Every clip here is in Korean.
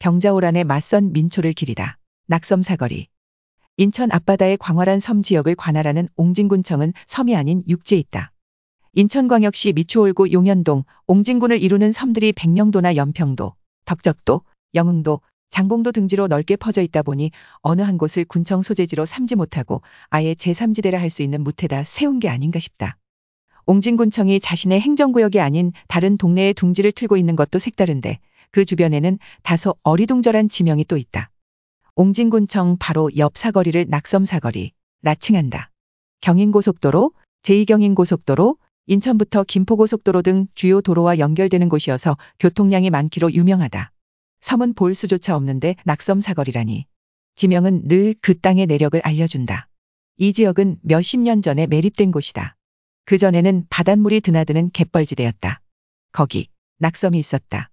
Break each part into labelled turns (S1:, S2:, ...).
S1: 병자호란에 맞선 민초를 기리다. 낙섬 사거리. 인천 앞바다의 광활한 섬 지역을 관할하는 옹진군청은 섬이 아닌 육지에 있다. 인천광역시 미추홀구 용현동, 옹진군을 이루는 섬들이 백령도나 연평도, 덕적도, 영흥도, 장봉도 등지로 넓게 퍼져 있다 보니 어느 한 곳을 군청 소재지로 삼지 못하고 아예 제3지대라 할 수 있는 무태다 세운 게 아닌가 싶다. 옹진군청이 자신의 행정구역이 아닌 다른 동네에 둥지를 틀고 있는 것도 색다른데 그 주변에는 다소 어리둥절한 지명이 또 있다. 옹진군청 바로 옆 사거리를 낙섬사거리, 라칭한다. 경인고속도로, 제2경인고속도로, 인천부터 김포고속도로 등 주요 도로와 연결되는 곳이어서 교통량이 많기로 유명하다. 섬은 볼 수조차 없는데 낙섬사거리라니. 지명은 늘 그 땅의 내력을 알려준다. 이 지역은 몇십 년 전에 매립된 곳이다. 그전에는 바닷물이 드나드는 갯벌지대였다. 거기 낙섬이 있었다.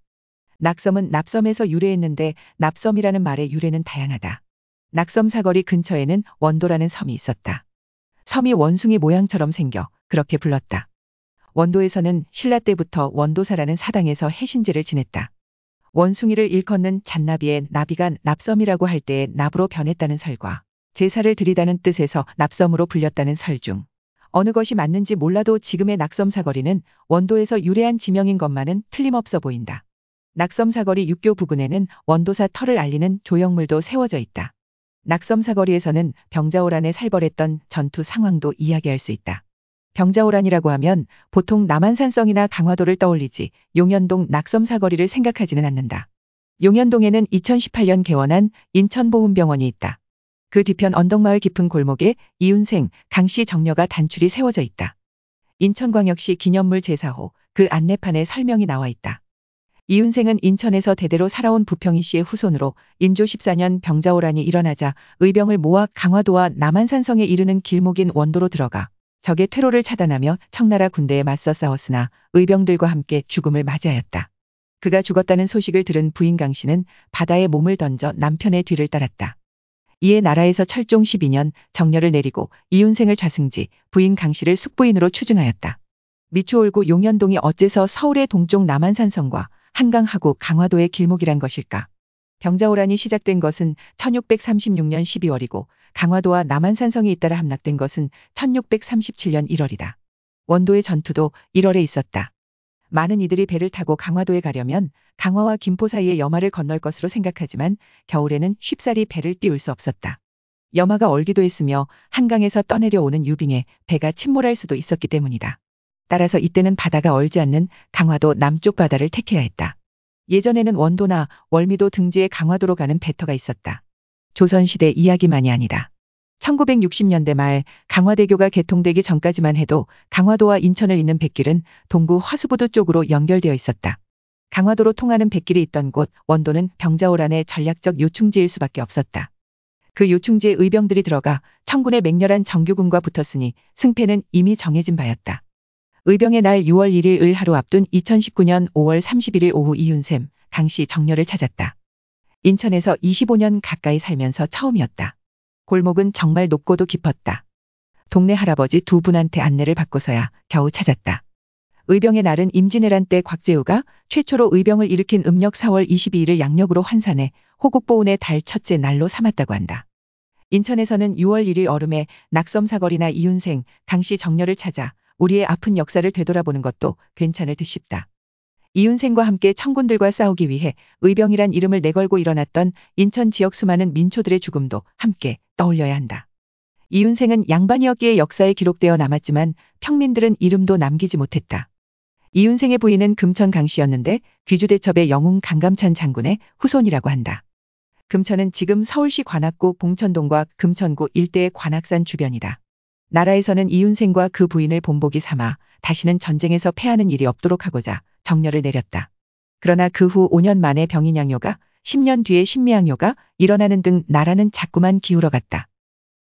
S1: 낙섬은 납섬에서 유래했는데 납섬이라는 말의 유래는 다양하다. 낙섬 사거리 근처에는 원도라는 섬이 있었다. 섬이 원숭이 모양처럼 생겨 그렇게 불렀다. 원도에서는 신라 때부터 원도사라는 사당에서 해신제를 지냈다. 원숭이를 일컫는 잔나비의 나비가 납섬이라고 할 때에 납으로 변했다는 설과 제사를 드리다는 뜻에서 납섬으로 불렸다는 설 중 어느 것이 맞는지 몰라도 지금의 낙섬 사거리는 원도에서 유래한 지명인 것만은 틀림없어 보인다. 낙섬 사거리 육교 부근에는 원도사 터를 알리는 조형물도 세워져 있다. 낙섬 사거리에서는 병자호란에 살벌했던 전투 상황도 이야기할 수 있다. 병자호란이라고 하면 보통 남한산성이나 강화도를 떠올리지 용현동 낙섬 사거리를 생각하지는 않는다. 용현동에는 2018년 개원한 인천보훈병원이 있다. 그 뒤편 언덕마을 깊은 골목에 이윤생, 강씨 정려가 단출이 세워져 있다. 인천광역시 기념물 제사호 그 안내판에 설명이 나와 있다. 이윤생은 인천에서 대대로 살아온 부평이 씨의 후손으로 인조 14년 병자호란이 일어나자 의병을 모아 강화도와 남한산성에 이르는 길목인 원도로 들어가 적의 퇴로를 차단하며 청나라 군대에 맞서 싸웠으나 의병들과 함께 죽음을 맞이하였다. 그가 죽었다는 소식을 들은 부인 강 씨는 바다에 몸을 던져 남편의 뒤를 따랐다. 이에 나라에서 철종 12년 정렬을 내리고 이윤생을 좌승지 부인 강 씨를 숙부인으로 추증하였다. 미추홀구 용현동이 어째서 서울의 동쪽 남한산성과 한강하고 강화도의 길목이란 것일까? 병자호란이 시작된 것은 1636년 12월이고 강화도와 남한산성이 잇따라 함락된 것은 1637년 1월이다. 원도의 전투도 1월에 있었다. 많은 이들이 배를 타고 강화도에 가려면 강화와 김포 사이의 여마를 건널 것으로 생각하지만 겨울에는 쉽사리 배를 띄울 수 없었다. 여마가 얼기도 했으며 한강에서 떠내려오는 유빙에 배가 침몰할 수도 있었기 때문이다. 따라서 이때는 바다가 얼지 않는 강화도 남쪽 바다를 택해야 했다. 예전에는 원도나 월미도 등지에 강화도로 가는 배터가 있었다. 조선시대 이야기만이 아니다. 1960년대 말 강화대교가 개통되기 전까지만 해도 강화도와 인천을 잇는 뱃길은 동구 화수부두 쪽으로 연결되어 있었다. 강화도로 통하는 뱃길이 있던 곳 원도는 병자호란의 전략적 요충지일 수밖에 없었다. 그 요충지에 의병들이 들어가 청군의 맹렬한 정규군과 붙었으니 승패는 이미 정해진 바였다. 의병의 날 6월 1일 을 하루 앞둔 2019년 5월 31일 오후 이윤샘, 강씨 정렬을 찾았다. 인천에서 25년 가까이 살면서 처음이었다. 골목은 정말 높고도 깊었다. 동네 할아버지 두 분한테 안내를 받고서야 겨우 찾았다. 의병의 날은 임진왜란 때 곽재우가 최초로 의병을 일으킨 음력 4월 22일을 양력으로 환산해 호국보훈의 달 첫째 날로 삼았다고 한다. 인천에서는 6월 1일 얼음에 낙섬 사거리나 이윤생, 강씨 정렬을 찾아 우리의 아픈 역사를 되돌아보는 것도 괜찮을 듯 싶다. 이윤생과 함께 청군들과 싸우기 위해 의병이란 이름을 내걸고 일어났던 인천 지역 수많은 민초들의 죽음도 함께 떠올려야 한다. 이윤생은 양반이었기에 역사에 기록되어 남았지만 평민들은 이름도 남기지 못했다. 이윤생의 부인은 금천 강씨였는데 귀주대첩의 영웅 강감찬 장군의 후손이라고 한다. 금천은 지금 서울시 관악구 봉천동과 금천구 일대의 관악산 주변이다. 나라에서는 이윤생과 그 부인을 본보기 삼아 다시는 전쟁에서 패하는 일이 없도록 하고자 정렬을 내렸다. 그러나 그 후 5년 만에 병인양요가 10년 뒤에 신미양요가 일어나는 등 나라는 자꾸만 기울어갔다.